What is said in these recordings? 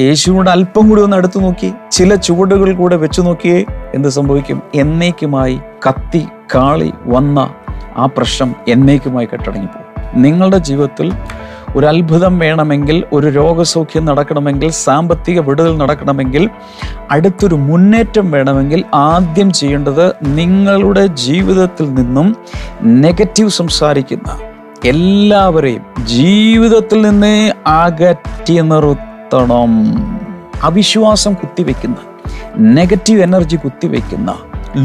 യേശുവിനോട് അല്പം കൂടി ഒന്ന് അടുത്തു നോക്കി ചില ചുവടുകൾ കൂടെ വെച്ചു നോക്കിയേ എന്ത് സംഭവിക്കും? എന്നേക്കുമായി കത്തി കാളി വന്ന ആ പ്രശ്നം എന്നേക്കുമായി കെട്ടടങ്ങിപ്പോകും. നിങ്ങളുടെ ജീവിതത്തിൽ ഒരു അത്ഭുതം വേണമെങ്കിൽ ഒരു രോഗസൗഖ്യം നടക്കണമെങ്കിൽ സാമ്പത്തിക വിടുതൽ നടക്കണമെങ്കിൽ അടുത്തൊരു മുന്നേറ്റം വേണമെങ്കിൽ ആദ്യം ചെയ്യേണ്ടത് നിങ്ങളുടെ ജീവിതത്തിൽ നിന്നും നെഗറ്റീവ് സംസാരിക്കുന്ന എല്ലാവരെയും ജീവിതത്തിൽ നിന്ന് അകറ്റി നിർത്തണം അവിശ്വാസം കുത്തിവെക്കുന്ന നെഗറ്റീവ് എനർജി കുത്തിവെക്കുന്ന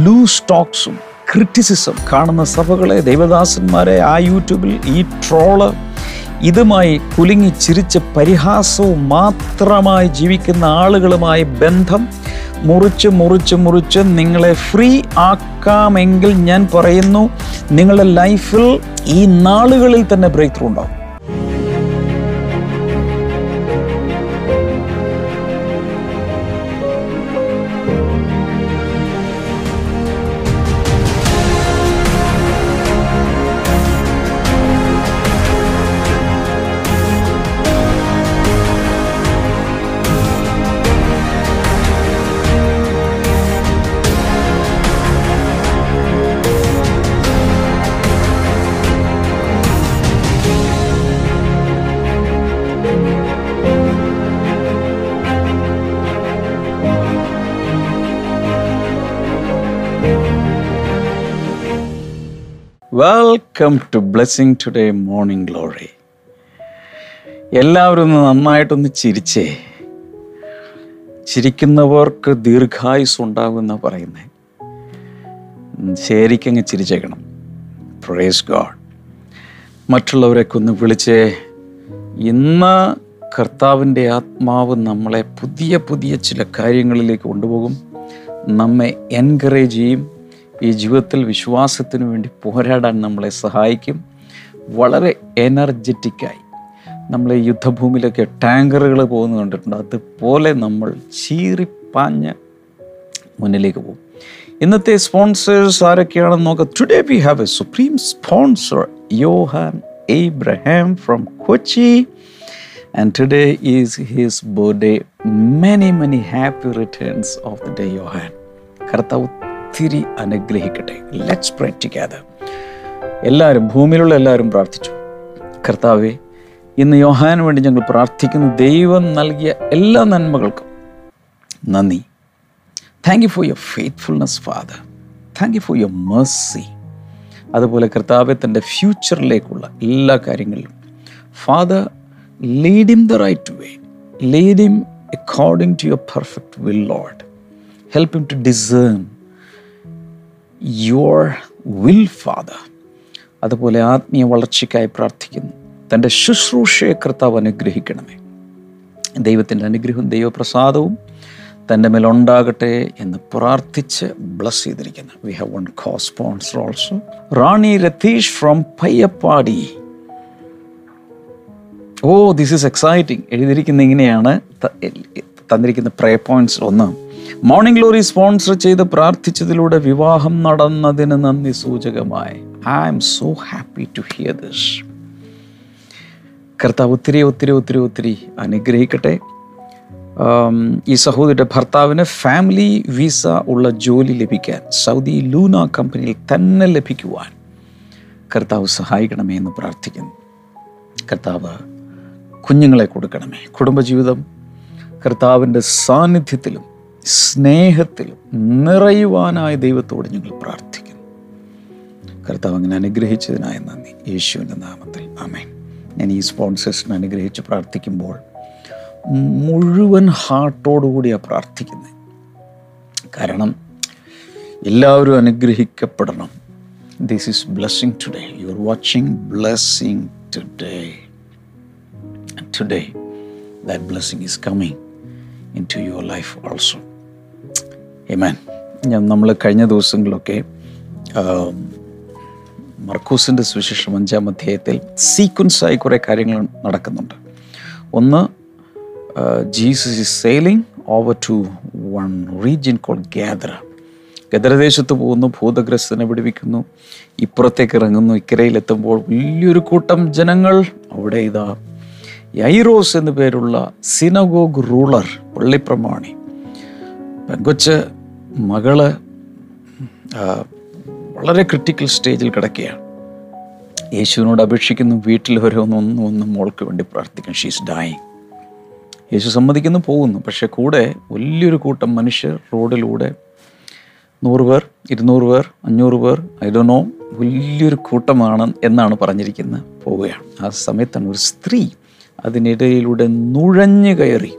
ലൂസ് ടോക്സും ക്രിറ്റിസിസം കാണുന്ന സഭകളെ ദൈവദാസന്മാരെ ആ യൂട്യൂബിൽ ഈ ട്രോൾ ഇതുമായി കുലുങ്ങി ചിരിച്ച് പരിഹാസവും മാത്രമായി ജീവിക്കുന്ന ആളുകളുമായി ബന്ധം മുറിച്ച് മുറിച്ച് മുറിച്ച് നിങ്ങളെ ഫ്രീ ആക്കാമെങ്കിൽ ഞാൻ പറയുന്നു നിങ്ങളുടെ ലൈഫിൽ ഈ നാളുകളിൽ തന്നെ ബ്രേക്ക് ത്രൂ ഉണ്ടാവും. Welcome to Blessing Today Morning Glory എല്ലാവരും ഒന്ന് നന്നായിട്ടൊന്ന് ചിരിച്ചേ. ചിരിക്കുന്നവർക്ക് ദീർഘായുസ് ഉണ്ടാകുന്ന പറയുന്നത് ശരിക്കങ്ങ് ചിരിച്ചേക്കണം. പ്രേസ് ഗോഡ് മറ്റുള്ളവരെയൊക്കെ ഒന്ന് വിളിച്ചേ ഇന്ന് കർത്താവിന്റെ ആത്മാവ് നമ്മളെ പുതിയ പുതിയ ചില കാര്യങ്ങളിലേക്ക് കൊണ്ടുപോകും. നമ്മെ എൻകറേജ് ചെയ്യും. ഈ ജീവിതത്തിൽ വിശ്വാസത്തിന് വേണ്ടി പോരാടാൻ നമ്മളെ സഹായിക്കും. വളരെ എനർജറ്റിക്കായി. നമ്മളെ യുദ്ധഭൂമിയിലൊക്കെ ടാങ്കറുകൾ പോകുന്നത് കണ്ടിട്ടുണ്ട്. അതുപോലെ നമ്മൾ ചീറിപ്പാഞ്ഞ് മുന്നിലേക്ക് പോകും. ഇന്നത്തെ സ്പോൺസേഴ്സ് ആരൊക്കെയാണെന്ന് നോക്കാം. Today we have a supreme sponsor Yohan Abraham from Kochi and today is his birthday many many happy returns of the day Yohan കർത്താവ് ഒത്തിരി അനുഗ്രഹിക്കട്ടെ. ലെറ്റ്സ് പ്രേ ടുഗദർ എല്ലാവരും ഭൂമിയിലുള്ള എല്ലാവരും പ്രാർത്ഥിച്ചു. കർത്താവെ ഇന്ന് യോഹാന് വേണ്ടി ഞങ്ങൾ പ്രാർത്ഥിക്കുന്നു ദൈവം നൽകിയ എല്ലാ നന്മകൾക്കും നന്ദി. Thank you for your faithfulness father thank you for your mercy അതുപോലെ കർത്താവെ തന്റെ ഫ്യൂച്ചറിലേക്കുള്ള എല്ലാ കാര്യങ്ങളിലും. Father lead him the right way lead him according to your perfect will Lord help him to discern your will father അതുപോലെ ആത്മീയ വളർച്ചയ്ക്കായി പ്രാർത്ഥിക്കുന്നു. തന്റെ ശുശ്രൂഷയെ കർത്താവ് അനുഗ്രഹിക്കണമേ. ദൈവത്തിന്റെ അനുഗ്രഹവും ദൈവപ്രസാദവും തന്റെ മേലുണ്ടാകട്ടെ എന്ന് പ്രാർത്ഥിച്ച് ബ്ലസ് ചെയ്തിരിക്കുന്നു. We have one co sponsor also Rani Ratheesh from Payyappadi. Oh this is exciting എഴുതിയിരിക്കുന്ന ഇങ്ങനെയാണ് തന്നിരിക്കുന്ന പ്രേ പോയിന്റ്സ് ഒന്ന്. മോർണിംഗ് ഗ്ലോറി സ്പോൺസർ ചെയ്ത് പ്രാർത്ഥിച്ചതിലൂടെ വിവാഹം നടന്നതിന് നന്ദി സൂചകമായി. I am so happy to hear this കർത്താവ് ഒത്തിരി ഒത്തിരി ഒത്തിരി ഒത്തിരി അനുഗ്രഹിക്കട്ടെ. ഈ സഹോദരിയുടെ ഭർത്താവിന് ഫാമിലി വിസ ഉള്ള ജോലി ലഭിക്കാൻ സൗദി ലൂന കമ്പനിയിൽ തന്നെ ലഭിക്കുവാൻ കർത്താവ് സഹായിക്കണമേ എന്ന് പ്രാർത്ഥിക്കുന്നു. കർത്താവ് കുഞ്ഞുങ്ങളെ കൊടുക്കണമേ. കുടുംബജീവിതം കർത്താവിന്റെ സാന്നിധ്യത്തിലും സ്നേഹത്തിലും നിറയുവാനായ ദൈവത്തോട് ഞങ്ങൾ പ്രാർത്ഥിക്കുന്നു. കർത്താവ് അങ്ങനെ അനുഗ്രഹിച്ചതിനായ നന്ദി. യേശുവിന്റെ നാമത്തിൽ. അമേൻ ഞാൻ ഈ സ്പോൺസേഴ്സിനെ അനുഗ്രഹിച്ച് പ്രാർത്ഥിക്കുമ്പോൾ മുഴുവൻ ഹാർട്ടോടുകൂടിയാണ് പ്രാർത്ഥിക്കുന്നത്. കാരണം എല്ലാവരും അനുഗ്രഹിക്കപ്പെടണം. This is Blessing Today you are watching Blessing Today today that blessing is coming into your life also amen ഞാൻ നമ്മൾ കഴിഞ്ഞ ദിവസങ്ങളിലൊക്കെ മർക്കൂസിന്റെ സുവിശേഷം അഞ്ചാം അധ്യായത്തിൽ സീക്വൻസായി കുറേ കാര്യങ്ങൾ നടക്കുന്നുണ്ട്. ഒന്ന് Jesus is sailing over to one region call Gadara ഗദ്രദേശത്ത് പോകുന്നു ഭൂതഗ്രസ്തനെ പിടിപ്പിക്കുന്നു ഇപ്പുറത്തേക്ക് ഇറങ്ങുന്നു ഇക്കരയിലെത്തുമ്പോൾ വലിയൊരു കൂട്ടം ജനങ്ങൾ അവിടെ ഇതാ. യൈറോസ് എന്നു പേരുള്ള സിനഗോഗ് റൂളർ പള്ളിപ്രമാണി. പെങ്കൊച്ച് മകൾ വളരെ ക്രിട്ടിക്കൽ സ്റ്റേജിൽ കിടക്കുകയാണ്. യേശുവിനോട് അപേക്ഷിക്കുന്നു വീട്ടിൽ ഓരോന്നൊന്നും ഒന്നും മോൾക്ക് വേണ്ടി പ്രാർത്ഥിക്കണം ഷീസ് ഡായിങ് യേശു സമ്മതിക്കുന്നു പോകുന്നു. പക്ഷേ കൂടെ വലിയൊരു കൂട്ടം മനുഷ്യർ റോഡിലൂടെ നൂറ് പേർ ഇരുന്നൂറ് പേർ അഞ്ഞൂറ് പേർ ഐഡോണോ വലിയൊരു കൂട്ടമാണ് എന്നാണ് പറഞ്ഞിരിക്കുന്നത് പോവുകയാണ്. ആ സമയത്താണ് ഒരു സ്ത്രീ അതിനിടയിലൂടെ നുഴഞ്ഞു കയറി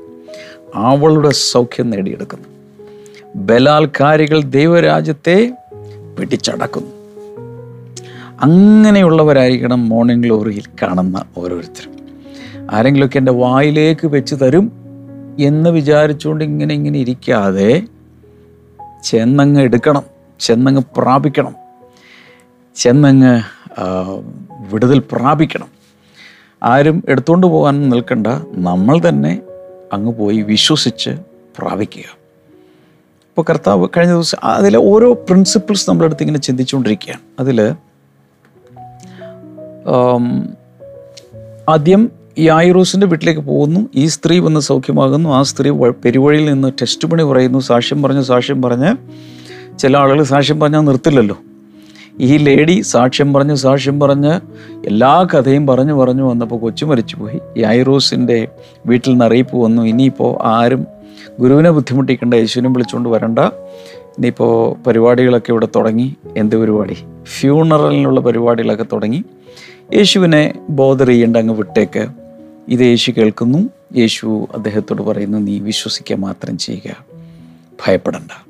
അവളുടെ സൗഖ്യം നേടിയെടുക്കുന്നു. ബലാൽക്കാരികൾ ദൈവരാജ്യത്തെ പിടിച്ചടക്കുന്നു. അങ്ങനെയുള്ളവരായിരിക്കണം മോർണിംഗ് ഗ്ലോറിയിൽ കാണുന്ന ഓരോരുത്തരും. ആരെങ്കിലുമൊക്കെ എന്റെ വായിലേക്ക് വെച്ച് തരും എന്ന് വിചാരിച്ചുകൊണ്ട് ഇങ്ങനെ ഇങ്ങനെ ഇരിക്കാതെ ചെന്നങ്ങ് എടുക്കണം ചെന്നങ്ങ് പ്രാപിക്കണം ചെന്നങ്ങ് വിടുതൽ പ്രാപിക്കണം. ആരും എടുത്തുകൊണ്ട് പോകാൻ നിൽക്കണ്ട നമ്മൾ തന്നെ അങ്ങ് പോയി വിശ്വസിച്ച് പ്രാപിക്കുക. ഇപ്പോൾ കർത്താവ് കഴിഞ്ഞ ദിവസം അതിലെ ഓരോ പ്രിൻസിപ്പിൾസ് നമ്മളടുത്ത് ഇങ്ങനെ ചിന്തിച്ചുകൊണ്ടിരിക്കുകയാണ്. അതിൽ ആദ്യം ഈ ആയുറൂസിന്റെ വീട്ടിലേക്ക് പോകുന്നു. ഈ സ്ത്രീ വന്ന് സൗഖ്യമാകുന്നു. ആ സ്ത്രീ പെരുവഴിയിൽ നിന്ന് ടെസ്റ്റ് പണി പറയുന്നു. സാക്ഷ്യം പറഞ്ഞു സാക്ഷ്യം പറഞ്ഞ് ചില ആളുകൾ സാക്ഷ്യം പറഞ്ഞാൽ നിർത്തില്ലല്ലോ. ഈ ലേഡി സാക്ഷ്യം പറഞ്ഞ് സാക്ഷ്യം പറഞ്ഞ് എല്ലാ കഥയും പറഞ്ഞു പറഞ്ഞു വന്നപ്പോൾ കൊച്ചു മരിച്ചുപോയി. ഈ ഐറോസിന്റെ വീട്ടിൽ നിന്ന് അറിയിപ്പ് വന്നു ഇനിയിപ്പോൾ ആരും ഗുരുവിനെ ബുദ്ധിമുട്ടിക്കേണ്ട യേശുവിനെ വിളിച്ചുകൊണ്ട് വരണ്ട. ഇനിയിപ്പോൾ പരിപാടികളൊക്കെ ഇവിടെ തുടങ്ങി. എന്ത് പരിപാടി? ഫ്യൂണറലിനുള്ള പരിപാടികളൊക്കെ തുടങ്ങി. യേശുവിനെ ബോധർ ചെയ്യേണ്ട അങ്ങ് വിട്ടേക്ക്. ഇത് യേശു കേൾക്കുന്നു. യേശു അദ്ദേഹത്തോട് പറയുന്നു നീ വിശ്വസിക്കുക മാത്രം ചെയ്യുക. ഭയപ്പെടണ്ട.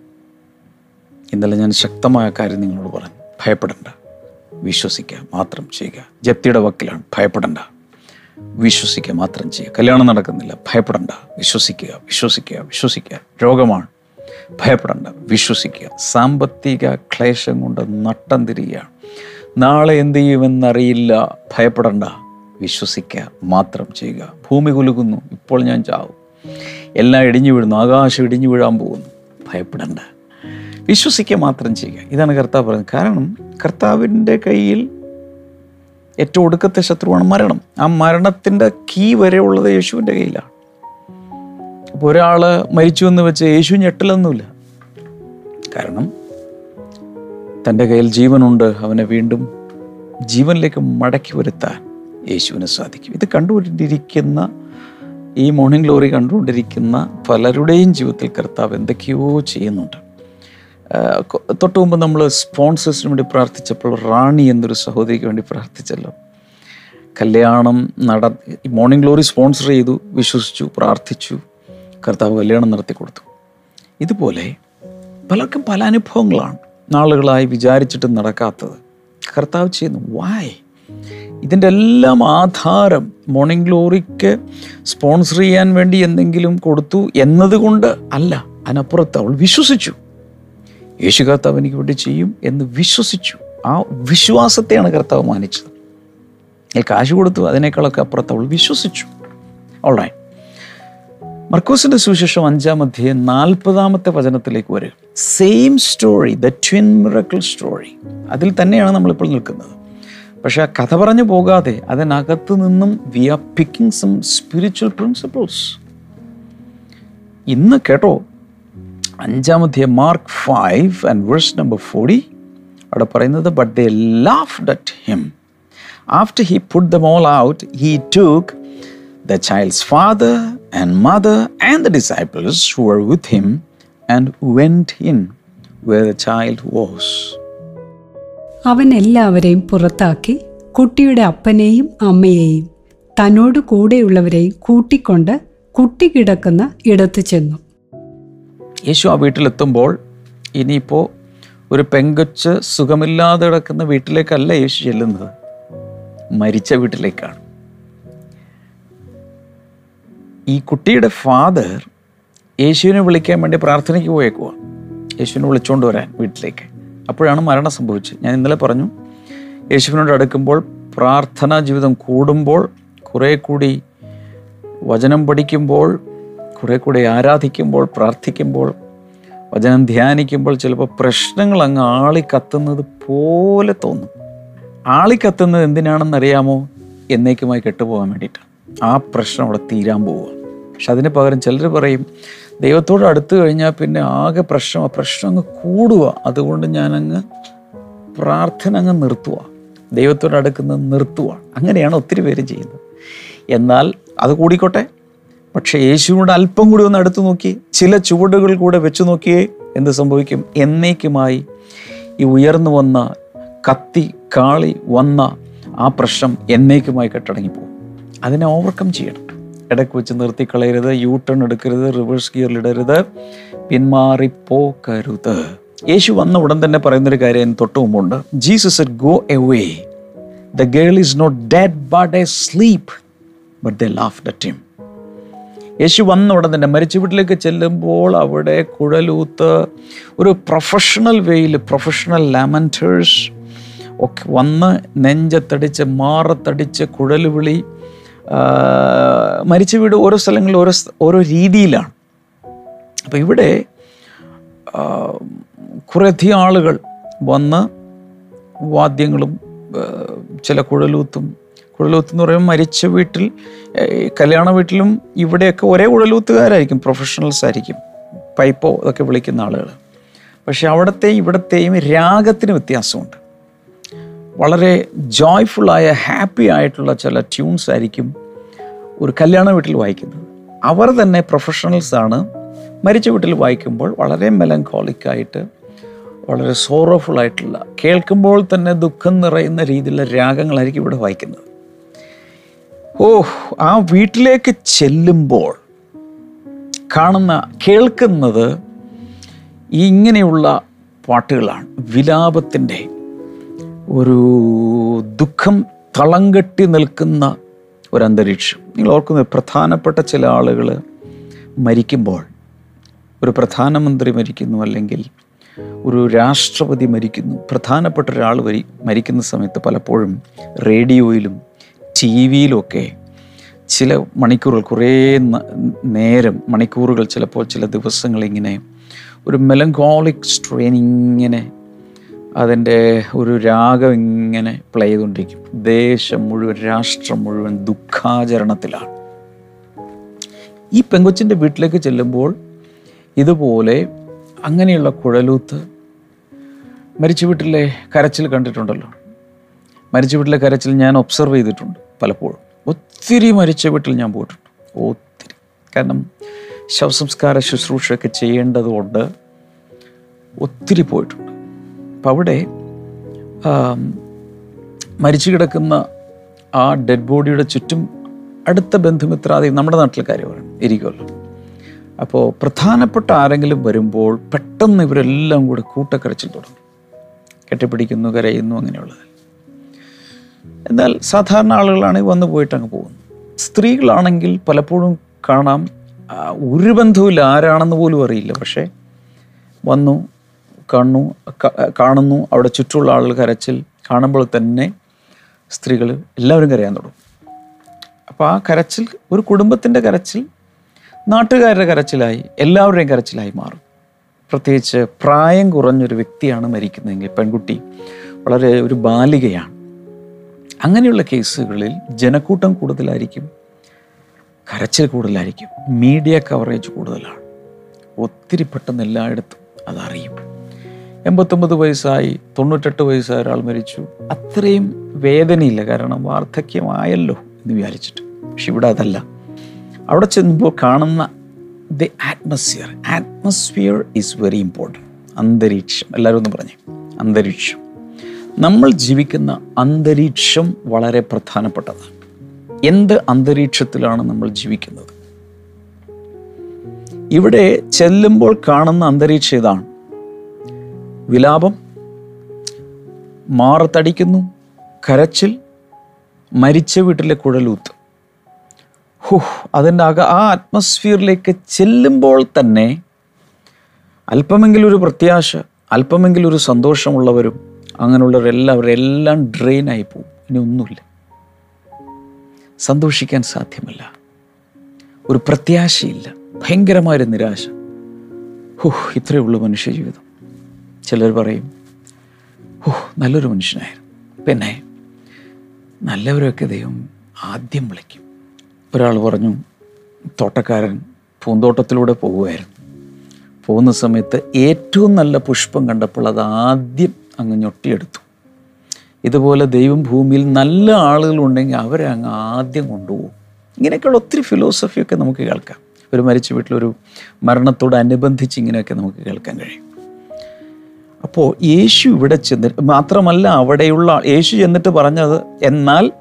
ഇന്നലെ ഞാൻ ശക്തമായ കാര്യം നിങ്ങളോട് പറഞ്ഞു. ഭയപ്പെടണ്ട. വിശ്വസിക്കുക മാത്രം ചെയ്യുക. ജപ്തിയുടെ വക്കിലാണ്. ഭയപ്പെടണ്ട. വിശ്വസിക്കുക മാത്രം ചെയ്യുക. കല്യാണം നടക്കുന്നില്ല. ഭയപ്പെടണ്ട. വിശ്വസിക്കുക. വിശ്വസിക്കുക. വിശ്വസിക്കുക. രോഗമാണ്. ഭയപ്പെടണ്ട. വിശ്വസിക്കുക. സാമ്പത്തിക ക്ലേശം കൊണ്ട് നട്ടം തിരിയുകയാണ് നാളെ എന്ത് ചെയ്യുമെന്നറിയില്ല. ഭയപ്പെടണ്ട. വിശ്വസിക്കുക മാത്രം ചെയ്യുക. ഭൂമി കുലുക്കുന്നു. ഇപ്പോൾ ഞാൻ ചാവും. എല്ലാം ഇടിഞ്ഞു വീഴുന്നു. ആകാശം ഇടിഞ്ഞു വീഴാൻ പോകുന്നു. ഭയപ്പെടണ്ട. വിശ്വസിക്കുക മാത്രം ചെയ്യുക. ഇതാണ് കർത്താവ് പറയുന്നത്. കാരണം കർത്താവിന്റെ കയ്യിൽ ഏറ്റവും ഒടുക്കത്തെ ശത്രുവാണ് മരണം. ആ മരണത്തിന്റെ കീ വരെ ഉള്ളത് യേശുവിന്റെ കയ്യിലാണ്. അപ്പോൾ ഒരാൾ മരിച്ചു എന്ന് വെച്ച് യേശു ഞെട്ടിലൊന്നുമില്ല കാരണം തന്റെ കയ്യിൽ ജീവനുണ്ട്. അവനെ വീണ്ടും ജീവനിലേക്ക് മടക്കി വരുത്താൻ യേശുവിന് സാധിക്കും. ഇത് കണ്ടുകൊണ്ടിരിക്കുന്ന ഈ മോർണിംഗ് ഗ്ലോറി കണ്ടുകൊണ്ടിരിക്കുന്ന പലരുടെയും ജീവിതത്തിൽ കർത്താവ് എന്തൊക്കെയോ ചെയ്യുന്നുണ്ട്. തൊട്ട് മുമ്പ് നമ്മൾ സ്പോൺസേഴ്സിന് വേണ്ടി പ്രാർത്ഥിച്ചപ്പോൾ റാണി എന്നൊരു സഹോദരിക്ക് വേണ്ടി പ്രാർത്ഥിച്ചല്ലോ. കല്യാണം നട മോർണിംഗ് ഗ്ലോറി സ്പോൺസർ ചെയ്തു വിശ്വസിച്ചു പ്രാർത്ഥിച്ചു. കർത്താവ് കല്യാണം നടത്തി കൊടുത്തു. ഇതുപോലെ പലർക്കും പല അനുഭവങ്ങളാണ് നാളുകളായി വിചാരിച്ചിട്ട് നടക്കാത്തത്. കർത്താവ് ചെയ്യുന്നു വായ് ഇതിന്റെ എല്ലാം ആധാരം മോർണിംഗ് ഗ്ലോറിക്ക് സ്പോൺസർ ചെയ്യാൻ വേണ്ടി എന്തെങ്കിലും കൊടുത്തു എന്നതുകൊണ്ട് അല്ല അതിനപ്പുറത്ത് അവൾ വിശ്വസിച്ചു. യേശു കർത്താവ് എനിക്ക് വേണ്ടി ചെയ്യും എന്ന് വിശ്വസിച്ചു. ആ വിശ്വാസത്തെയാണ് കർത്താവ് മാനിച്ചത്. അയാൾ കാശ് കൊടുത്തു അതിനേക്കാളൊക്കെ അപ്പുറത്ത് അവൾ വിശ്വസിച്ചു. ഓൾറൈ മർക്കോസിന്റെ സുവിശേഷം അഞ്ചാം അധ്യായം നാൽപ്പതാമത്തെ വചനത്തിലേക്ക് വരിക. Same story the twin miracle story അതിൽ തന്നെയാണ് നമ്മളിപ്പോൾ നിൽക്കുന്നത്. പക്ഷെ ആ കഥ പറഞ്ഞു പോകാതെ അതിനകത്ത് നിന്നും we are picking some spiritual principles ഇന്ന് കേട്ടോ അഞ്ചാമത്തെ Mark five and verse number forty അവിടെ പറയുന്നത് but they laughed at him after he put them all out he took the child's father and mother and the disciples who were with him and went in where the child was. അവൻ എല്ലാവരെയും പുറത്താക്കി കുട്ടിയുടെ അപ്പനെയും അമ്മയെയും തന്നോട് കൂടെയുള്ളവരെയും കൂട്ടിക്കൊണ്ട് കുട്ടി കിടക്കുന്ന ഇടത്ത് ചെന്നു. യേശു ആ വീട്ടിലെത്തുമ്പോൾ ഇനിയിപ്പോൾ ഒരു പെങ്കൊച്ച് സുഖമില്ലാതെ കിടക്കുന്ന വീട്ടിലേക്കല്ല യേശു ചെല്ലുന്നത്. മരിച്ച വീട്ടിലേക്കാണ്. ഈ കുട്ടിയുടെ ഫാദർ യേശുവിനെ വിളിക്കാൻ വേണ്ടി പ്രാർത്ഥനയ്ക്ക് പോയേക്കുക യേശുവിനെ വിളിച്ചുകൊണ്ട് വരാൻ വീട്ടിലേക്ക്. അപ്പോഴാണ് മരണം സംഭവിച്ചത്. ഞാൻ ഇന്നലെ പറഞ്ഞു യേശുവിനോട് അടുക്കുമ്പോൾ പ്രാർത്ഥനാ ജീവിതം കൂടുമ്പോൾ കുറേ കൂടി വചനം പഠിക്കുമ്പോൾ കുറേ കൂടെ ആരാധിക്കുമ്പോൾ പ്രാർത്ഥിക്കുമ്പോൾ വചനം ധ്യാനിക്കുമ്പോൾ ചിലപ്പോൾ പ്രശ്നങ്ങൾ അങ്ങ് ആളിക്കത്തുന്നത് പോലെ തോന്നും. ആളിക്കത്തുന്നത് എന്തിനാണെന്ന് അറിയാമോ? എന്നേക്കുമായി കെട്ടുപോകാൻ വേണ്ടിയിട്ടാണ്. ആ പ്രശ്നം അവിടെ തീരാൻ പോവുക. പക്ഷെ അതിന് പകരം ചിലർ പറയും ദൈവത്തോട് അടുത്ത് കഴിഞ്ഞാൽ പിന്നെ ആകെ പ്രശ്നം പ്രശ്നം അങ്ങ് കൂടുക. അതുകൊണ്ട് ഞാനങ്ങ് പ്രാർത്ഥന അങ്ങ് നിർത്തുക. ദൈവത്തോട് അടുക്കുന്നത് നിർത്തുക. അങ്ങനെയാണ് ഒത്തിരി പേര് ചെയ്യുന്നത്. എന്നാൽ അത് കൂടിക്കോട്ടെ. പക്ഷേ യേശുവിനോട് അല്പം കൂടി ഒന്ന് അടുത്ത് നോക്കി ചില ചുവടുകൾ കൂടെ വെച്ചു നോക്കിയേ എന്ത് സംഭവിക്കും? എന്നേക്കുമായി ഈ ഉയർന്നു വന്ന കത്തി കാളി വന്ന ആ പ്രശ്നം എന്നേക്കുമായി കെട്ടടങ്ങി പോകും അതിനെ ഓവർകം ചെയ്യണം. ഇടയ്ക്ക് വെച്ച് നിർത്തി കളയരുത് യൂ ടേൺ എടുക്കരുത് റിവേഴ്സ് ഗിയറിൽ ഇടരുത് പിന്മാറിപ്പോക്കരുത് യേശു വന്ന ഉടൻ തന്നെ പറയുന്നൊരു കാര്യം തൊട്ട് മുമ്പുണ്ട്. Jesus go away the girl is not dead but asleep but the laughed him യേശു വന്ന ഉടൻ തന്നെ മരിച്ച വീട്ടിലേക്ക് ചെല്ലുമ്പോൾ അവിടെ കുഴലൂത്ത് ഒരു പ്രൊഫഷണൽ വേയിൽ പ്രൊഫഷണൽ ലാമന്റേഴ്സ് ഒക്കെ വന്ന് നെഞ്ചത്തടിച്ച് മാറത്തടിച്ച് കുഴലുവിളി വിളി മരിച്ച വീട് ഓരോ സ്ഥലങ്ങളിൽ ഓരോ ഓരോ രീതിയിലാണ്. അപ്പോൾ ഇവിടെ കുറേയധികം ആളുകൾ വന്ന് വാദ്യങ്ങളും ചില കുഴലൂത്തും കുഴലൂത്ത് എന്ന് പറയുമ്പോൾ മരിച്ച വീട്ടിൽ കല്യാണ വീട്ടിലും ഇവിടെയൊക്കെ ഒരേ കുഴലൂത്തുകാരായിരിക്കും പ്രൊഫഷണൽസ് ആയിരിക്കും. പൈപ്പോ ഇതൊക്കെ വിളിക്കുന്ന ആളുകൾ പക്ഷെ അവിടത്തെയും ഇവിടത്തെയും രാഗത്തിന് വ്യത്യാസമുണ്ട്. വളരെ ജോയ്ഫുള്ളായ ഹാപ്പി ആയിട്ടുള്ള ചില ട്യൂൺസ് ആയിരിക്കും ഒരു കല്യാണ വീട്ടിൽ വായിക്കുന്നത്. അവർ തന്നെ പ്രൊഫഷണൽസ് ആണ്. മരിച്ച വീട്ടിൽ വായിക്കുമ്പോൾ വളരെ മെലങ്കോളിക് ആയിട്ട് വളരെ സോറോഫുൾ ആയിട്ടുള്ള കേൾക്കുമ്പോൾ തന്നെ ദുഃഖം നിറയുന്ന രീതിയിലുള്ള രാഗങ്ങളായിരിക്കും ഇവിടെ വായിക്കുന്നത്. ഓ ആ വീട്ടിലേക്ക് ചെല്ലുമ്പോൾ കാണുന്ന കേൾക്കുന്നത് ഇങ്ങനെയുള്ള പാട്ടുകളാണ്. വിലാപത്തിന്റെ ഒരു ദുഃഖം തളം കെട്ടി നിൽക്കുന്ന ഒരു അന്തരീക്ഷം നിങ്ങൾ ഓർക്കുന്നത് പ്രധാനപ്പെട്ട ചില ആളുകൾ മരിക്കുമ്പോൾ ഒരു പ്രധാനമന്ത്രി മരിക്കുന്നു അല്ലെങ്കിൽ ഒരു രാഷ്ട്രപതി മരിക്കുന്നു. പ്രധാനപ്പെട്ട ഒരാൾ വരി മരിക്കുന്ന സമയത്ത് പലപ്പോഴും റേഡിയോയിലും ടി വിയിലുമൊക്കെ ചില മണിക്കൂറുകൾ കുറേ നേരം മണിക്കൂറുകൾ ചിലപ്പോൾ ചില ദിവസങ്ങൾ ഇങ്ങനെ ഒരു മെലങ്കോളിക് സ്ട്രെയിൻ ഇങ്ങനെ അതിന്റെ ഒരു രാഗം ഇങ്ങനെ പ്ലേ ചെയ്തുകൊണ്ടിരിക്കും. ദേശം മുഴുവൻ രാഷ്ട്രം മുഴുവൻ ദുഃഖാചരണത്തിലാണ്. ഈ പെങ്കൊച്ചിന്റെ വീട്ടിലേക്ക് ചെല്ലുമ്പോൾ ഇതുപോലെ അങ്ങനെയുള്ള കുഴലൂത്ത് മരിച്ചു വീട്ടിലെ കരച്ചിൽ കണ്ടിട്ടുണ്ടല്ലോ. മരിച്ചു വീട്ടിലെ കരച്ചിൽ ഞാൻ ഒബ്സർവ് ചെയ്തിട്ടുണ്ട്. പലപ്പോഴും. ഒത്തിരി മരിച്ച വീട്ടിൽ ഞാൻ പോയിട്ടുണ്ട്. ഒത്തിരി. കാരണം ശവസംസ്കാര ശുശ്രൂഷയൊക്കെ ചെയ്യേണ്ടതുകൊണ്ട് ഒത്തിരി പോയിട്ടുണ്ട്. അപ്പം അവിടെ മരിച്ചു കിടക്കുന്ന ആ ഡെഡ് ബോഡിയുടെ ചുറ്റും അടുത്ത ബന്ധുമിത്രാദി നമ്മുടെ നാട്ടിലെ കാര്യമാണ് ഇരിക്കുമല്ലോ. അപ്പോൾ പ്രധാനപ്പെട്ട ആരെങ്കിലും വരുമ്പോൾ പെട്ടെന്ന് ഇവരെല്ലാം കൂടെ കൂട്ടക്കരച്ചിൽ തുടങ്ങും. കെട്ടിപ്പിടിക്കുന്നു കരയുന്നു അങ്ങനെയുള്ളത്. എന്നാൽ സാധാരണ ആളുകളാണെങ്കിൽ വന്നു പോയിട്ട് അങ്ങ് പോകുന്നു സ്ത്രീകളാണെങ്കിൽ പലപ്പോഴും കാണാം ഒരു ബന്ധവുമില്ല. ആരാണെന്ന് പോലും അറിയില്ല. പക്ഷേ വന്നു കാണുന്നു കാണുന്നു. അവിടെ ചുറ്റുമുള്ള ആളുകൾ കരച്ചിൽ കാണുമ്പോൾ തന്നെ സ്ത്രീകൾ എല്ലാവരും കരയാൻ തുടങ്ങും. അപ്പോൾ ആ കരച്ചിൽ ഒരു കുടുംബത്തിന്റെ കരച്ചിൽ നാട്ടുകാരുടെ കരച്ചിലായി എല്ലാവരുടെയും കരച്ചിലായി മാറും. പ്രത്യേകിച്ച് പ്രായം കുറഞ്ഞൊരു വ്യക്തിയാണ് മരിക്കുന്നതെങ്കിൽ പെൺകുട്ടി വളരെ ഒരു ബാലികയാണ്. അങ്ങനെയുള്ള കേസുകളിൽ ജനക്കൂട്ടം കൂടുതലായിരിക്കും കരച്ചിൽ കൂടുതലായിരിക്കും മീഡിയ കവറേജ് കൂടുതലാണ്. ഒത്തിരി പെട്ടെന്ന് എല്ലായിടത്തും അതറിയും. എൺപത്തൊമ്പത് വയസ്സായി തൊണ്ണൂറ്റെട്ട് വയസ്സായ ഒരാൾ മരിച്ചു. അത്രയും വേദനയില്ല കാരണം വാർദ്ധക്യമായല്ലോ എന്ന് വിചാരിച്ചിട്ട്. പക്ഷെ ഇവിടെ അതല്ല. അവിടെ ചെന്നപ്പോൾ കാണുന്ന the atmosphere atmosphere is very important അന്തരീക്ഷം. എല്ലാവരും ഒന്ന് പറഞ്ഞേ. അന്തരീക്ഷം. നമ്മൾ ജീവിക്കുന്ന അന്തരീക്ഷം വളരെ പ്രധാനപ്പെട്ടതാണ്. എന്ത് അന്തരീക്ഷത്തിലാണ് നമ്മൾ ജീവിക്കുന്നത്? ഇവിടെ ചെല്ലുമ്പോൾ കാണുന്ന അന്തരീക്ഷം ഇതാണ്. വിലാപം മാറത്തടിക്കുന്നു കരച്ചിൽ മരിച്ച വീട്ടിലെ കുഴലൂത്ത്. ഹുഹ് അതിന്റെ അക ആ അറ്റ്മോസ്ഫിയറിലേക്ക് ചെല്ലുമ്പോൾ തന്നെ അല്പമെങ്കിലൊരു പ്രത്യാശ അല്പമെങ്കിലൊരു സന്തോഷമുള്ളവരും അങ്ങനെയുള്ളവരെല്ലാവരും എല്ലാം ഡ്രെയിനായി പോകും. ഇനി ഒന്നുമില്ല. സന്തോഷിക്കാൻ സാധ്യമല്ല. ഒരു പ്രത്യാശയില്ല. ഭയങ്കരമായൊരു നിരാശ. ഹുഹ് ഇത്രയേ ഉള്ളൂ മനുഷ്യ ജീവിതം ചിലർ പറയും ഹുഹ് നല്ലൊരു മനുഷ്യനായിരുന്നു. പിന്നെ നല്ലവരൊക്കെ ദൈവം ആദ്യം വിളിക്കും. ഒരാൾ പറഞ്ഞു തോട്ടക്കാരൻ പൂന്തോട്ടത്തിലൂടെ പോകുമായിരുന്നു പോകുന്ന സമയത്ത് ഏറ്റവും നല്ല പുഷ്പം കണ്ടപ്പോൾ അത് ആദ്യം അങ്ങ് ഞൊട്ടിയെടുത്തു. ഇതുപോലെ ദൈവം ഭൂമിയിൽ നല്ല ആളുകളുണ്ടെങ്കിൽ അവരെ അങ്ങ് ആദ്യം കൊണ്ടുപോകും. ഇങ്ങനെയൊക്കെയുള്ള ഒത്തിരി ഫിലോസഫിയൊക്കെ നമുക്ക് കേൾക്കാം. ഒരു മരിച്ച വീട്ടിലൊരു മരണത്തോടനുബന്ധിച്ച് ഇങ്ങനെയൊക്കെ നമുക്ക് കേൾക്കാൻ കഴിയും. അപ്പോൾ യേശു ഇവിടെ ചെന്നിട്ട് മാത്രമല്ല അവിടെയുള്ള യേശു ചെന്നിട്ട് പറഞ്ഞത് എന്നാൽ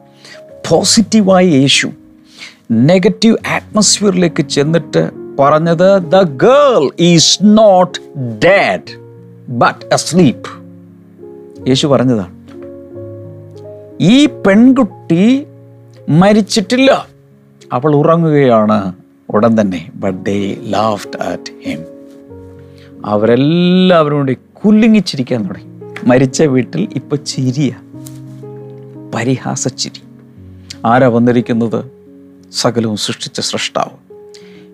പോസിറ്റീവായ യേശു നെഗറ്റീവ് ആറ്റ്മോസ്ഫിയറിലേക്ക് ചെന്നിട്ട് പറഞ്ഞത് the girl is not dead but asleep യേശു പറഞ്ഞതാണ് ഈ പെൺകുട്ടി മരിച്ചിട്ടില്ല. അവൾ ഉറങ്ങുകയാണ്. ഉടൻ തന്നെ but they laughed at him അവരെല്ലാവരും കൂടി കുല്ലിങ്ങിച്ചിരിക്കാൻ തുടങ്ങി. മരിച്ച വീട്ടിൽ ഇപ്പൊ ചിരിയ. പരിഹാസച്ചിരി ആരാ വന്നിരിക്കുന്നത്? സകലവും സൃഷ്ടിച്ച സൃഷ്ടാവ്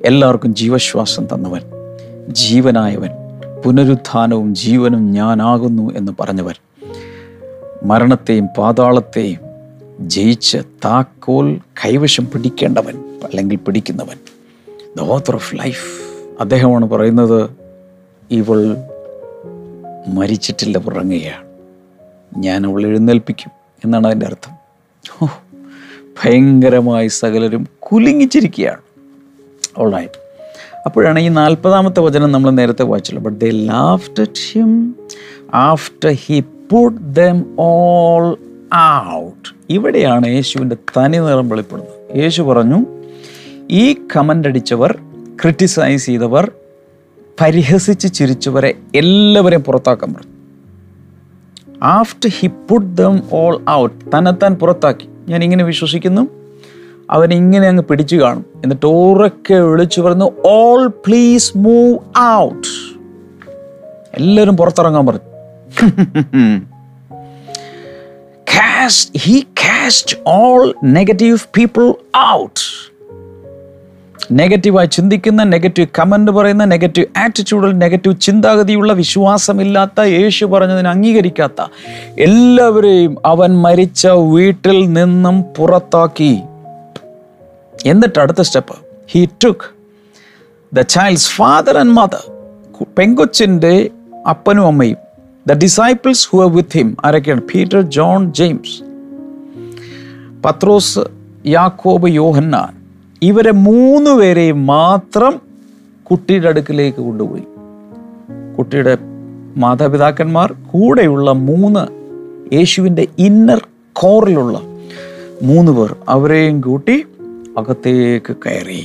എല്ലാവർക്കും ജീവശ്വാസം തന്നവൻ ജീവനായവൻ പുനരുത്ഥാനവും ജീവനും ഞാനാകുന്നു എന്ന് പറഞ്ഞവൻ. മരണത്തെയും പാതാളത്തെയും ജയിച്ച് താക്കോൽ കൈവശം പിടിക്കേണ്ടവൻ അല്ലെങ്കിൽ പിടിക്കുന്നവൻ. ദ ഓത്തർ ഓഫ് ലൈഫ് അദ്ദേഹമാണ് പറയുന്നത് ഇവൾ മരിച്ചിട്ടില്ല ഉറങ്ങുകയാണ്. ഞാൻ അവൾ എഴുന്നേൽപ്പിക്കും എന്നാണ് അതിന്റെ അർത്ഥം. ഓ ഭയങ്കരമായി സകലരും കുലുങ്ങിച്ചിരിക്കുകയാണ്. അവളായി അപ്പോഴാണ് ഈ നാൽപ്പതാമത്തെ വചനം നമ്മൾ നേരത്തെ വായിച്ചുള്ളത് but they laughed him after he put them all out ഇവിടെയാണ് യേശുവിന്റെ തനി നിറം വെളിപ്പെടുന്നത്. യേശു പറഞ്ഞു ഈ കമന്റ് അടിച്ചവർ ക്രിറ്റിസൈസ് ചെയ്തവർ പരിഹസിച്ച് ചിരിച്ചവരെ എല്ലാവരെയും പുറത്താക്കാൻ പറഞ്ഞു. After he put them all out തന്നെത്താൻ പുറത്താക്കി. ഞാൻ ഇങ്ങനെ വിശ്വസിക്കുന്നു അവനിങ്ങനെ അങ്ങ് പിടിച്ചു കാണും. എന്നിട്ട് ഉറക്കെ വിളിച്ചു പറഞ്ഞു ഓൾ പ്ലീസ് മൂവ് ഔട്ട് എല്ലാവരും പുറത്തിറങ്ങാൻ പറഞ്ഞു. cast he cast all negative people out. നെഗറ്റീവായി ചിന്തിക്കുന്ന നെഗറ്റീവ് കമന്റ് പറയുന്ന നെഗറ്റീവ് ആറ്റിറ്റ്യൂഡിൽ നെഗറ്റീവ് ചിന്താഗതിയുള്ള വിശ്വാസമില്ലാത്ത യേശു പറഞ്ഞതിന് അംഗീകരിക്കാത്ത എല്ലാവരെയും അവൻ മരിച്ച വീട്ടിൽ നിന്നും പുറത്താക്കി. എന്നിട്ട് അടുത്ത step he took the child's father and mother പെങ്കൊച്ചിന്റെ അപ്പനും അമ്മയും. The disciples who are with him ആരൊക്കെയാണ് പീറ്റർ ജോൺ ജെയിംസ് പത്രോസ് യാക്കോബ് യോഹന്നാൻ ഇവരെ മൂന്ന് പേരെയും മാത്രം കുട്ടിയുടെ അടുക്കിലേക്ക് കൊണ്ടുപോയി. കുട്ടിയുടെ മാതാപിതാക്കന്മാർ കൂടെയുള്ള മൂന്ന് യേശുവിന്റെ ഇന്നർ കോറിലുള്ള മൂന്ന് പേർ അവരെയും കൂട്ടി അകത്തേക്ക് കയറി.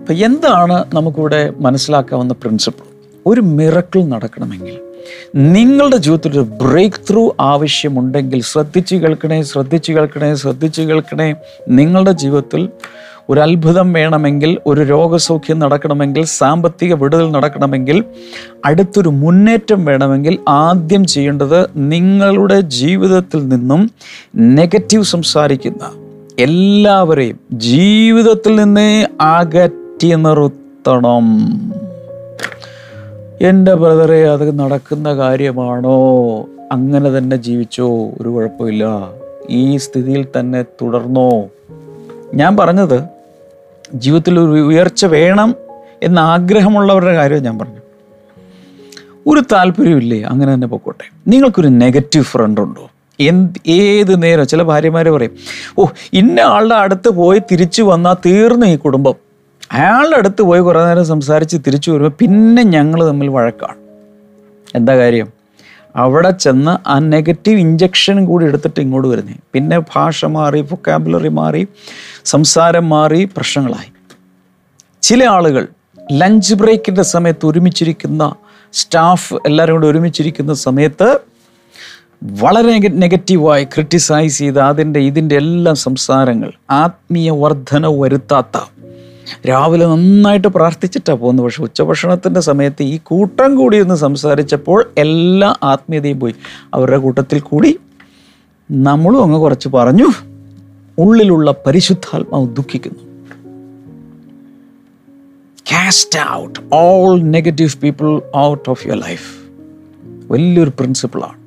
അപ്പം എന്താണ് നമുക്കിവിടെ മനസ്സിലാക്കാവുന്ന പ്രിൻസിപ്പിൾ ഒരു മിറക്കിൾ നടക്കണമെങ്കിൽ. നിങ്ങളുടെ ജീവിതത്തിൽ ഒരു ബ്രേക്ക് ത്രൂ ആവശ്യമുണ്ടെങ്കിൽ ശ്രദ്ധിച്ച് കേൾക്കണേ ശ്രദ്ധിച്ച് കേൾക്കണേ ശ്രദ്ധിച്ച് കേൾക്കണേ. നിങ്ങളുടെ ജീവിതത്തിൽ ഒരു അത്ഭുതം വേണമെങ്കിൽ ഒരു രോഗസൗഖ്യം നടക്കണമെങ്കിൽ സാമ്പത്തിക വിടുതൽ നടക്കണമെങ്കിൽ അടുത്തൊരു മുന്നേറ്റം വേണമെങ്കിൽ ആദ്യം ചെയ്യേണ്ടത് നിങ്ങളുടെ ജീവിതത്തിൽ നിന്നും നെഗറ്റീവ് സംസാരിക്കുന്ന എല്ലാവരെയും ജീവിതത്തിൽ നിന്ന് അകറ്റി നിർത്തണം. എന്റെ ബ്രദറെ അത് നടക്കുന്ന കാര്യമാണോ? അങ്ങനെ തന്നെ ജീവിച്ചോ? ഒരു കുഴപ്പമില്ല. ഈ സ്ഥിതിയിൽ തന്നെ തുടർന്നോ? ഞാൻ പറഞ്ഞത് ജീവിതത്തിൽ ഒരു ഉയർച്ച വേണം എന്ന ആഗ്രഹമുള്ളവരുടെ കാര്യം ഞാൻ പറഞ്ഞു. ഒരു താല്പര്യമില്ലേ? അങ്ങനെ തന്നെ പൊക്കോട്ടെ. നിങ്ങൾക്കൊരു നെഗറ്റീവ് ഫ്രണ്ട് ഉണ്ടോ? എന്ത് ഏത് നേരം? ചില ഭാര്യമാരെ പറയും ഓ ഇന്ന ആളുടെ അടുത്ത് പോയി തിരിച്ചു വന്നാൽ തീർന്നു ഈ കുടുംബം. അയാളുടെ അടുത്ത് പോയി കുറേ നേരം സംസാരിച്ച് തിരിച്ചു വരുമ്പോൾ പിന്നെ ഞങ്ങൾ തമ്മിൽ വഴക്കാണ്. എന്താ കാര്യം? അവിടെ ചെന്ന് ആ നെഗറ്റീവ് ഇഞ്ചക്ഷനും കൂടി എടുത്തിട്ട് ഇങ്ങോട്ട് വരുന്നേ. പിന്നെ ഭാഷ മാറി വൊക്കാബുലറി മാറി സംസാരം മാറി പ്രശ്നങ്ങളായി. ചില ആളുകൾ ലഞ്ച് ബ്രേക്കിന്റെ സമയത്ത് ഒരുമിച്ചിരിക്കുന്ന സ്റ്റാഫ് എല്ലാവരും കൂടെ ഒരുമിച്ചിരിക്കുന്ന സമയത്ത് വളരെ നെഗറ്റീവായി ക്രിട്ടിസൈസ് ചെയ്ത് അതിന്റെ ഇതിന്റെ എല്ലാം സംസാരങ്ങൾ ആത്മീയ വർധന വരുത്താത്ത രാവിലെ നന്നായിട്ട് പ്രാർത്ഥിച്ചിട്ടാണ് പോകുന്നത്. പക്ഷെ ഉച്ചഭക്ഷണത്തിന്റെ സമയത്ത് ഈ കൂട്ടം കൂടി ഒന്ന് സംസാരിച്ചപ്പോൾ എല്ലാ ആത്മീയതയും പോയി. അവരുടെ കൂട്ടത്തിൽ കൂടി നമ്മളും അങ്ങ് കുറച്ച് പറഞ്ഞു. ഉള്ളിലുള്ള പരിശുദ്ധാത്മാവ് ദുഃഖിക്കുന്നു. Cast out all negative people out of your life വലിയൊരു പ്രിൻസിപ്പിളാണ്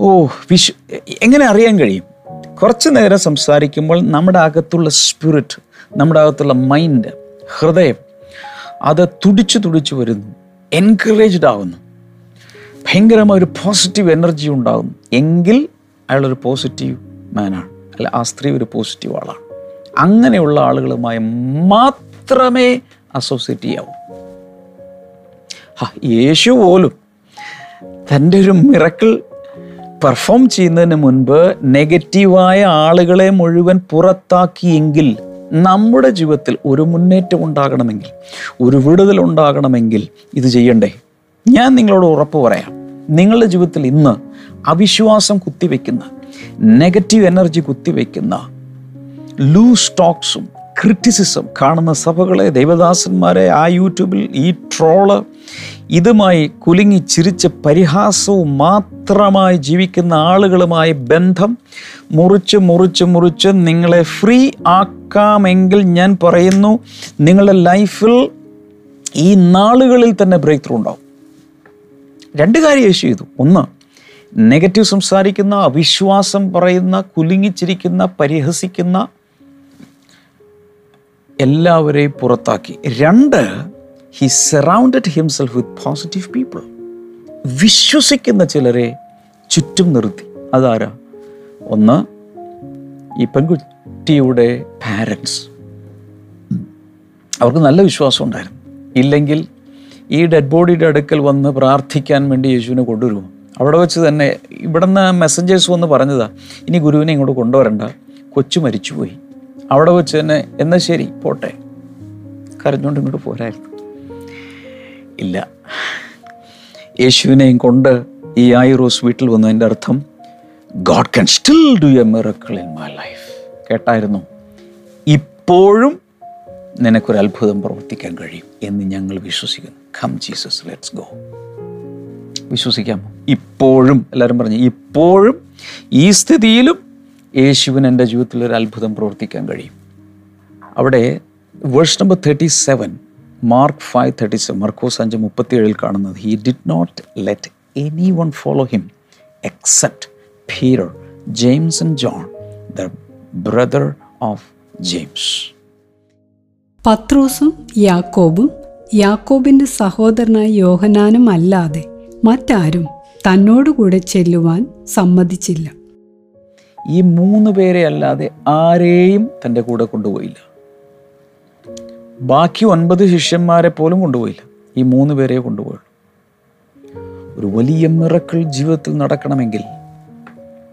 ഓ വിശ്വ എങ്ങനെ അറിയാൻ കഴിയും? കുറച്ച് നേരം സംസാരിക്കുമ്പോൾ നമ്മുടെ അകത്തുള്ള സ്പിരിറ്റ് നമ്മുടെ അകത്തുള്ള മൈൻഡ് ഹൃദയം അത് തുടിച്ചു തുടിച്ചു വരുന്നു എൻകറേജ്ഡ് ആവുന്നു. ഭയങ്കരമായ ഒരു പോസിറ്റീവ് എനർജി ഉണ്ടാകുന്നു എങ്കിൽ അയാളൊരു പോസിറ്റീവ് മാനാണ് അല്ല ആ സ്ത്രീ ഒരു പോസിറ്റീവ് ആളാണ്. അങ്ങനെയുള്ള ആളുകളുമായി മാത്രമേ അസോസിയേറ്റ് ചെയ്യാവൂ. യേശു പോലും തന്റെ ഒരു മിറക്കിൾ പെർഫോം ചെയ്യുന്നതിന് മുൻപ് നെഗറ്റീവായ ആളുകളെ മുഴുവൻ പുറത്താക്കിയെങ്കിൽ നമ്മുടെ ജീവിതത്തിൽ ഒരു മുന്നേറ്റം ഉണ്ടാകണമെങ്കിൽ ഒരു വിടുതൽ ഉണ്ടാകണമെങ്കിൽ ഇത് ചെയ്യണ്ടേ? ഞാൻ നിങ്ങളോട് ഉറപ്പ് പറയാം. നിങ്ങളുടെ ജീവിതത്തിൽ ഇന്ന് അവിശ്വാസം കുത്തിവെക്കുന്ന നെഗറ്റീവ് എനർജി കുത്തിവെക്കുന്ന ലൂസ് ടോക്സും ക്രിറ്റിസിസം കാണുന്ന സഭകളെ ദൈവദാസന്മാരെ ആ യൂട്യൂബിൽ ഈ ട്രോൾ ഇതുമായി കുലുങ്ങി ചിരിച്ച് പരിഹാസവും മാത്രമായി ജീവിക്കുന്ന ആളുകളുമായി ബന്ധം മുറിച്ച് മുറിച്ച് മുറിച്ച് നിങ്ങളെ ഫ്രീ ആക്കാമെങ്കിൽ ഞാൻ പറയുന്നു നിങ്ങളുടെ ലൈഫിൽ ഈ നാളുകളിൽ തന്നെ ബ്രേക്ക് ത്രൂ ഉണ്ടാവും. രണ്ട് കാര്യം യേശു ചെയ്തു. ഒന്ന് നെഗറ്റീവ് സംസാരിക്കുന്ന അവിശ്വാസം പറയുന്ന കുലുങ്ങിച്ചിരിക്കുന്ന പരിഹസിക്കുന്ന എല്ലാവരെയും പുറത്താക്കി. രണ്ട് he surrounded himself with positive people വിശ്വസിക്കുന്ന ചിലരെ ചുറ്റും നിർത്തി. അതാരാ? ഒന്ന് ഈ പെൺകുട്ടിയുടെ പാരൻസ് അവർക്ക് നല്ല വിശ്വാസം ഉണ്ടായിരുന്നു. ഇല്ലെങ്കിൽ ഈ ഡെഡ് ബോഡിയുടെ അടുക്കൽ വന്ന് പ്രാർത്ഥിക്കാൻ വേണ്ടി യേശുവിനെ കൊണ്ടുവരുമോ? അവിടെ വെച്ച് തന്നെ ഇവിടുന്ന് മെസ്സഞ്ചേഴ്സ് വന്ന് പറഞ്ഞതാ ഇനി ഗുരുവിനെ ഇങ്ങോട്ട് കൊണ്ടുവരണ്ട. കൊച്ചു മരിച്ചുപോയി. അവിടെ വെച്ച് തന്നെ എന്നാൽ ശരി പോട്ടെ. കരഞ്ഞുകൊണ്ട് ഇങ്ങോട്ട് പോരായിരുന്നു. ഇല്ല. യേശുവിനെയും കൊണ്ട് ഈ ആയിറോസ് വീട്ടിൽ വന്നതിന്റെ അർത്ഥം God can still do a miracle in my life കേട്ടായിരുന്നു. ഇപ്പോഴും നിനക്കൊരു അത്ഭുതം പ്രവർത്തിക്കാൻ കഴിയും എന്ന് ഞങ്ങൾ വിശ്വസിക്കുന്നു. കം ജീസസ് ലെറ്റ്സ് ഗോ വിശ്വസിക്കാമോ? ഇപ്പോഴും എല്ലാവരും പറഞ്ഞു ഇപ്പോഴും ഈ സ്ഥിതിയിലും യേശുവിന് എന്റെ ജീവിതത്തിൽ ഒരു അത്ഭുതം പ്രവർത്തിക്കാൻ കഴിയും. അവിടെ verse number thirty seven mark five thirty seven മർക്കോസ് അഞ്ച് മുപ്പത്തി ഏഴിൽ കാണുന്നത് he did not let any one follow him except Peter James and John the brother of James പത്രോസും യാക്കോബും യാക്കോബിന്റെ സഹോദരനായ യോഹനാനും അല്ലാതെ മറ്റാരും തന്നോടുകൂടെ ചെല്ലുവാൻ സമ്മതിച്ചില്ല. ഈ മൂന്ന് പേരെ അല്ലാതെ ആരെയും തന്റെ കൂടെ കൊണ്ടുപോയില്ല. ബാക്കി ഒൻപത് ശിഷ്യന്മാരെ പോലും കൊണ്ടുപോയില്ല. ഈ മൂന്ന് പേരെ കൊണ്ടുപോയുള്ളൂ. ഒരു വലിയ മിറക്കൾ ജീവിതത്തിൽ നടക്കണമെങ്കിൽ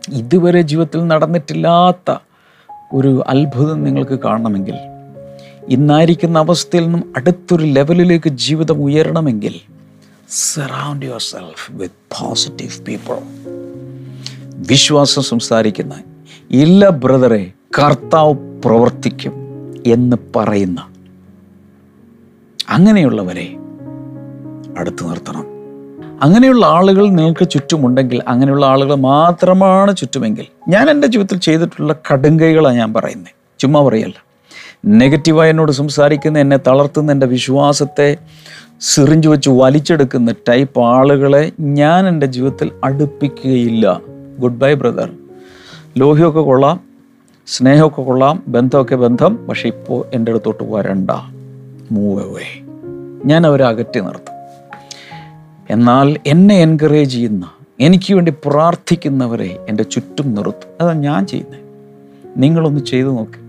ഇതുവരെ ജീവിതത്തിൽ നടന്നിട്ടില്ലാത്ത ഒരു അത്ഭുതം നിങ്ങൾക്ക് കാണണമെങ്കിൽ ഇന്നായിരിക്കുന്ന അവസ്ഥയിൽ നിന്നും അടുത്തൊരു ലെവലിലേക്ക് ജീവിതം ഉയരണമെങ്കിൽ surround yourself with positive people വിശ്വാസം സംസാരിക്കുന്ന ഇല്ല ബ്രദറെ കർത്താവ് പ്രവർത്തിക്കും എന്ന് പറയുന്ന. അങ്ങനെയുള്ളവരെ അടുത്ത് നിർത്തണം. അങ്ങനെയുള്ള ആളുകൾ നിങ്ങൾക്ക് ചുറ്റുമുണ്ടെങ്കിൽ അങ്ങനെയുള്ള ആളുകൾ മാത്രമാണ് ചുറ്റുമെങ്കിൽ ഞാൻ എന്റെ ജീവിതത്തിൽ ചെയ്തിട്ടുള്ള കടുങ്കൈകളാണ് ഞാൻ പറയുന്നത് ചുമ്മാ പറയല്ല. നെഗറ്റീവായി എന്നോട് സംസാരിക്കുന്ന എന്നെ തളർത്തുന്ന എന്റെ വിശ്വാസത്തെ സിറിഞ്ച് വെച്ച് വലിച്ചെടുക്കുന്ന ടൈപ്പ് ആളുകളെ ഞാൻ എന്റെ ജീവിതത്തിൽ അടുപ്പിക്കുകയില്ല. Goodbye brother. ലോഹ്യമൊക്കെ കൊള്ളാം സ്നേഹമൊക്കെ കൊള്ളാം ബന്ധമൊക്കെ ബന്ധം പക്ഷെ ഇപ്പോൾ എന്റെ അടുത്തോട്ട് വരണ്ട. മൂവ് അവേ ഞാൻ അവരെ അകറ്റി നിർത്തും. എന്നാൽ എന്നെ എൻകറേജ് ചെയ്യുന്ന എനിക്ക് വേണ്ടി പ്രാർത്ഥിക്കുന്നവരെ എന്റെ ചുറ്റും നിർത്തും. അതാണ് ഞാൻ ചെയ്യുന്നത് നിങ്ങളൊന്ന് ചെയ്തു നോക്കി.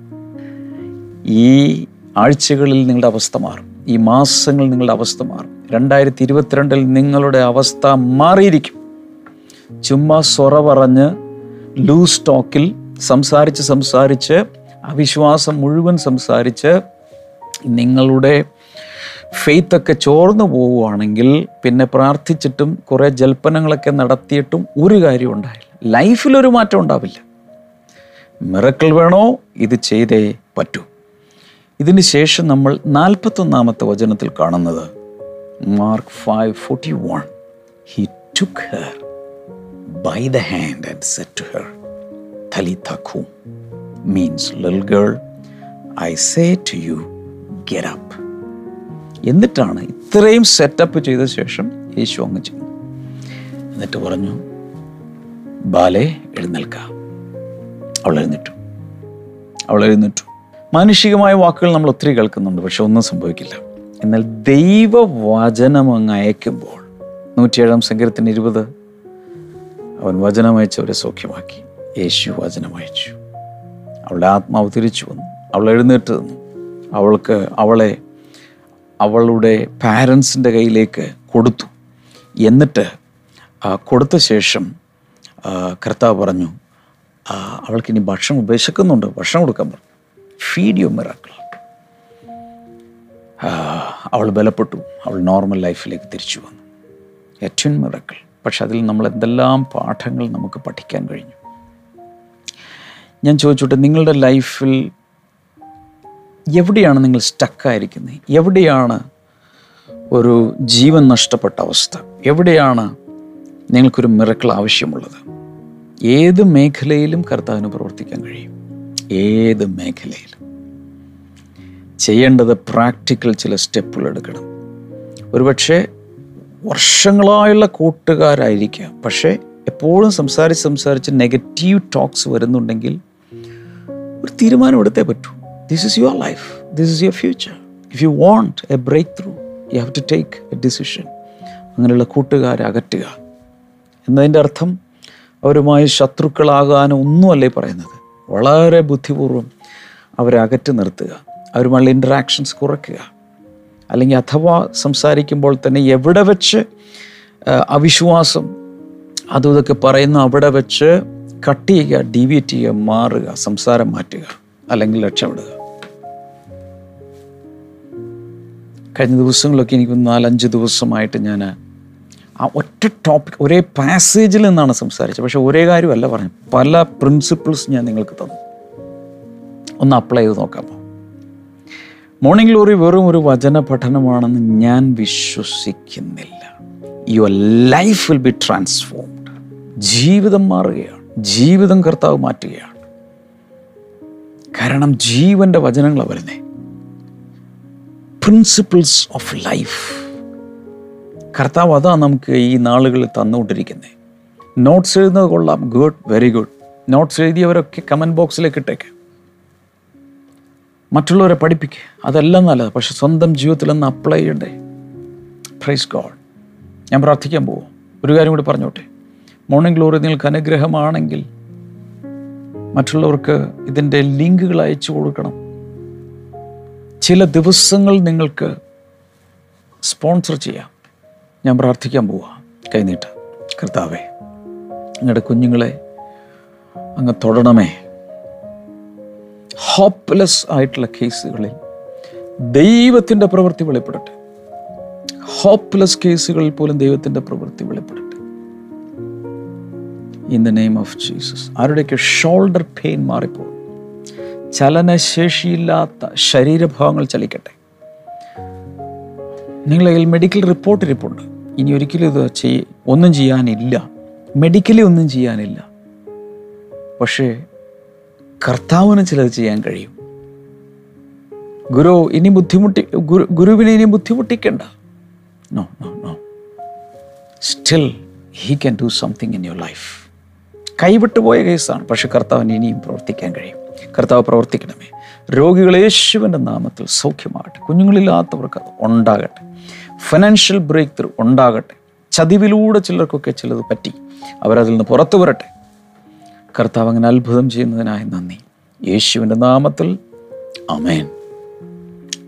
ഈ ആഴ്ചകളിൽ നിങ്ങളുടെ അവസ്ഥ മാറും. ഈ മാസങ്ങളിൽ നിങ്ങളുടെ അവസ്ഥ മാറും. രണ്ടായിരത്തി ഇരുപത്തിരണ്ടിൽ നിങ്ങളുടെ അവസ്ഥ മാറിയിരിക്കും. ചുമ്മാ സൊറ പറഞ്ഞ് ലൂസ് ടോക്കിൽ സംസാരിച്ച് സംസാരിച്ച് അവിശ്വാസം മുഴുവൻ സംസാരിച്ച് നിങ്ങളുടെ ഫെയ്ത്തൊക്കെ ചോർന്നു പോവുകയാണെങ്കിൽ പിന്നെ പ്രാർത്ഥിച്ചിട്ടും കുറേ ജൽപ്പനങ്ങളൊക്കെ നടത്തിയിട്ടും ഒരു കാര്യം ഉണ്ടായില്ല. ലൈഫിലൊരു മാറ്റം ഉണ്ടാവില്ല. മിറക്കിൾ വേണോ? ഇത് ചെയ്തേ പറ്റൂ. ഇതിന് ശേഷം നമ്മൾ നാൽപ്പത്തൊന്നാമത്തെ വചനത്തിൽ കാണുന്നത് mark five forty one he took her by the hand and set her, her തലിതഖും means ലിൽ girl I say to you get up എന്നിട്ടാണ് ഇത്രയും സെറ്റപ്പ് ചെയ്ത ശേഷം യേശു അങ്ങ് ചെയ്തു എന്നിട്ട് പറഞ്ഞു ബാലെ എഴുന്നേൽക്കാം. അവൾ എഴുന്നേറ്റു. അവൾ എഴുന്നേറ്റു. മാനുഷികമായ വാക്കുകൾ നമ്മൾ ഒത്തിരി കേൾക്കുന്നുണ്ട് പക്ഷെ ഒന്നും സംഭവിക്കില്ല. എന്നാൽ ദൈവവചനം അങ്ങ് അയക്കുമ്പോൾ നൂറ്റിയേഴാം സങ്കീർത്തിന് ഇരുപത് അവൻ വചനമയച്ചവരെ സൗഖ്യമാക്കി. യേശു വചനമയച്ചു. അവളുടെ ആത്മാവ് തിരിച്ചു വന്നു. അവൾ എഴുന്നേറ്റ് നിന്നു. അവൾക്ക് അവളെ അവളുടെ പാരൻസിന്റെ കയ്യിലേക്ക് കൊടുത്തു. എന്നിട്ട് കൊടുത്ത ശേഷം കർത്താവ് പറഞ്ഞു അവൾക്കിനി ഭക്ഷണം ഉപേക്ഷിക്കുന്നുണ്ട്. ഭക്ഷണം കൊടുക്കാൻ പറഞ്ഞു. ഫീഡ് യു മിറാക്കിൾ അവൾ ബലപ്പെട്ടു. അവൾ നോർമൽ ലൈഫിലേക്ക് തിരിച്ചു വന്നു. ഏറ്റവും മിറാക്കിൾ പക്ഷെ അതിൽ നമ്മൾ എന്തെല്ലാം പാഠങ്ങൾ നമുക്ക് പഠിക്കാൻ കഴിഞ്ഞു? ഞാൻ ചോദിച്ചോട്ടെ നിങ്ങളുടെ ലൈഫിൽ എവിടെയാണ് നിങ്ങൾ സ്റ്റക്കായിരിക്കുന്നത് എവിടെയാണ് ഒരു ജീവൻ നഷ്ടപ്പെട്ട അവസ്ഥ? എവിടെയാണ് നിങ്ങൾക്കൊരു മിറക്കിൾ ആവശ്യമുള്ളത്? ഏത് മേഖലയിലും കർത്താവിന് പ്രവർത്തിക്കാൻ കഴിയും. ഏത് മേഖലയിലും. ചെയ്യേണ്ടത് പ്രാക്ടിക്കൽ ചില സ്റ്റെപ്പുകൾ എടുക്കണം. ഒരുപക്ഷെ വർഷങ്ങളായുള്ള കൂട്ടുകാരായിരിക്കാം. പക്ഷേ എപ്പോഴും സംസാരിച്ച് സംസാരിച്ച് നെഗറ്റീവ് ടോക്സ് വരുന്നുണ്ടെങ്കിൽ ഒരു തീരുമാനം എടുത്തേ പറ്റൂ. This is your life this is your future if you want a breakthrough you have to take a decision അങ്ങനെയുള്ള കൂട്ടുകാരെ അകറ്റുക. എന്നതിന്റെ അർത്ഥം അവരുമായി ശത്രുക്കളാകാനും ഒന്നുമല്ലേ പറയുന്നത്? വളരെ ബുദ്ധിപൂർവം അവരെ അകറ്റി നിർത്തുക. അവരുമായുള്ള ഇൻട്രാക്ഷൻസ് കുറയ്ക്കുക. അല്ലെങ്കിൽ അഥവാ സംസാരിക്കുമ്പോൾ തന്നെ എവിടെ വെച്ച് അവിശ്വാസം അതും ഇതൊക്കെ പറയുന്ന അവിടെ വെച്ച് കട്ട് ചെയ്യുക ഡീവിയേറ്റ് ചെയ്യുക മാറുക സംസാരം മാറ്റുക അല്ലെങ്കിൽ രക്ഷപ്പെടുക. കഴിഞ്ഞ ദിവസങ്ങളിലൊക്കെ എനിക്ക് നാലഞ്ച് ദിവസമായിട്ട് ഞാൻ ആ ഒറ്റ ടോപ്പിക് ഒരേ പാസേജിൽ നിന്നാണ് സംസാരിച്ചത്. പക്ഷേ ഒരേ കാര്യമല്ല പറഞ്ഞു പല പ്രിൻസിപ്പിൾസ് ഞാൻ നിങ്ങൾക്ക് തന്നു. ഒന്ന് അപ്ലൈ ചെയ്ത് നോക്കാമോ മോർണിംഗ് ഗ്ലോറി വെറും ഒരു വചന പഠനമാണെന്ന് ഞാൻ വിശ്വസിക്കുന്നില്ല. Your life will be transformed ജീവിതം മാറുകയാണ്. ജീവിതം കർത്താവ് മാറ്റുകയാണ്. കാരണം ജീവന്റെ വചനങ്ങളാണ് വരുന്നേ. പ്രിൻസിപ്പിൾസ് ഓഫ് ലൈഫ് കർത്താവ് അതാ നമുക്ക് ഈ നാളുകളിൽ തന്നുകൊണ്ടിരിക്കുന്നത് നോട്ട്സ് എഴുതുന്നത് കൊള്ളാം. ഗുഡ് വെരി ഗുഡ് നോട്ട്സ് എഴുതിയവരൊക്കെ കമന്റ് ബോക്സിലേക്ക് ഇട്ടേക്ക്. മറ്റുള്ളവരെ പഠിപ്പിക്കുക അതെല്ലാം നല്ലത്. പക്ഷെ സ്വന്തം ജീവിതത്തിൽ ഒന്ന് അപ്ലൈ ചെയ്യണ്ടേ? പ്രൈസ് ഗോഡ് ഞാൻ പ്രാർത്ഥിക്കാൻ പോവും. ഒരു കാര്യം കൂടി പറഞ്ഞോട്ടെ. മോർണിംഗ് ഗ്ലോറി നിങ്ങൾക്ക് അനുഗ്രഹമാണെങ്കിൽ മറ്റുള്ളവർക്ക് ഇതിന്റെ ലിങ്കുകൾ അയച്ചു കൊടുക്കണം. ചില ദിവസങ്ങൾ നിങ്ങൾക്ക് സ്പോൺസർ ചെയ്യാം. ഞാൻ പ്രാർത്ഥിക്കാൻ പോവാ. കൈനീട്ട. കർത്താവേ നിങ്ങളുടെ കുഞ്ഞുങ്ങളെ അങ്ങ് തൊടണമേ. ഹോപ്പ്ലെസ് ആയിട്ടുള്ള കേസുകളിൽ ദൈവത്തിന്റെ പ്രവൃത്തി വെളിപ്പെടട്ടെ. ഹോപ്പ്ലെസ് കേസുകളിൽ പോലും ദൈവത്തിന്റെ പ്രവൃത്തി വെളിപ്പെടട്ടെ. In the name of Jesus ആരുടെയൊക്കെ ഷോൾഡർ പെയിൻ മാറിപ്പോകും. ചലനശേഷിയില്ലാത്ത ശരീരഭാഗങ്ങൾ ചലിക്കട്ടെ. നിങ്ങളെ കയ്യിൽ മെഡിക്കൽ റിപ്പോർട്ട് ഇരിപ്പുണ്ട്. ഇനി ഒരിക്കലും ഇത് ചെയ്യ ഒന്നും ചെയ്യാനില്ല. മെഡിക്കലി ഒന്നും ചെയ്യാനില്ല. പക്ഷേ കർത്താവിന് ചിലത് ചെയ്യാൻ കഴിയും. ഗുരു ഇനി ബുദ്ധിമുട്ടി ഗുരു ഗുരുവിനെ ഇനി ബുദ്ധിമുട്ടിക്കണ്ട. No no no still he can do something in your life കൈവിട്ടു പോയ കേസാണ് പക്ഷെ കർത്താവിന് ഇനിയും പ്രവർത്തിക്കാൻ കഴിയും. കർത്താവ് പ്രവർത്തിക്കണമേ. രോഗികൾ യേശുവിന്റെ നാമത്തിൽ സൗഖ്യമാകട്ടെ. കുഞ്ഞുങ്ങളില്ലാത്തവർക്ക് അത് ഉണ്ടാകട്ടെ. ഫിനാൻഷ്യൽ ബ്രേക്ക് ത്രൂ ഉണ്ടാകട്ടെ. ചതിവിലൂടെ ചിലർക്കൊക്കെ ചിലത് പറ്റി. അവരതിൽ നിന്ന് പുറത്തു വരട്ടെ. കർത്താവ് അങ്ങനെ അത്ഭുതം ചെയ്യുന്നതിനായി നന്ദി. യേശുവിന്റെ നാമത്തിൽ അമേൻ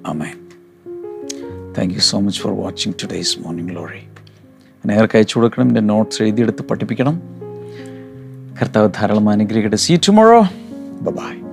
അമേൻ thank you so much for watching today's morning lorry നേർക്ക് അയച്ചു കൊടുക്കണം എന്റെ നോട്ട്സ് എഴുതിയെടുത്ത് പഠിപ്പിക്കണം. കർത്താവ് ധാരാളം അനുഗ്രഹിക്കട്ടെ. See tomorrow bye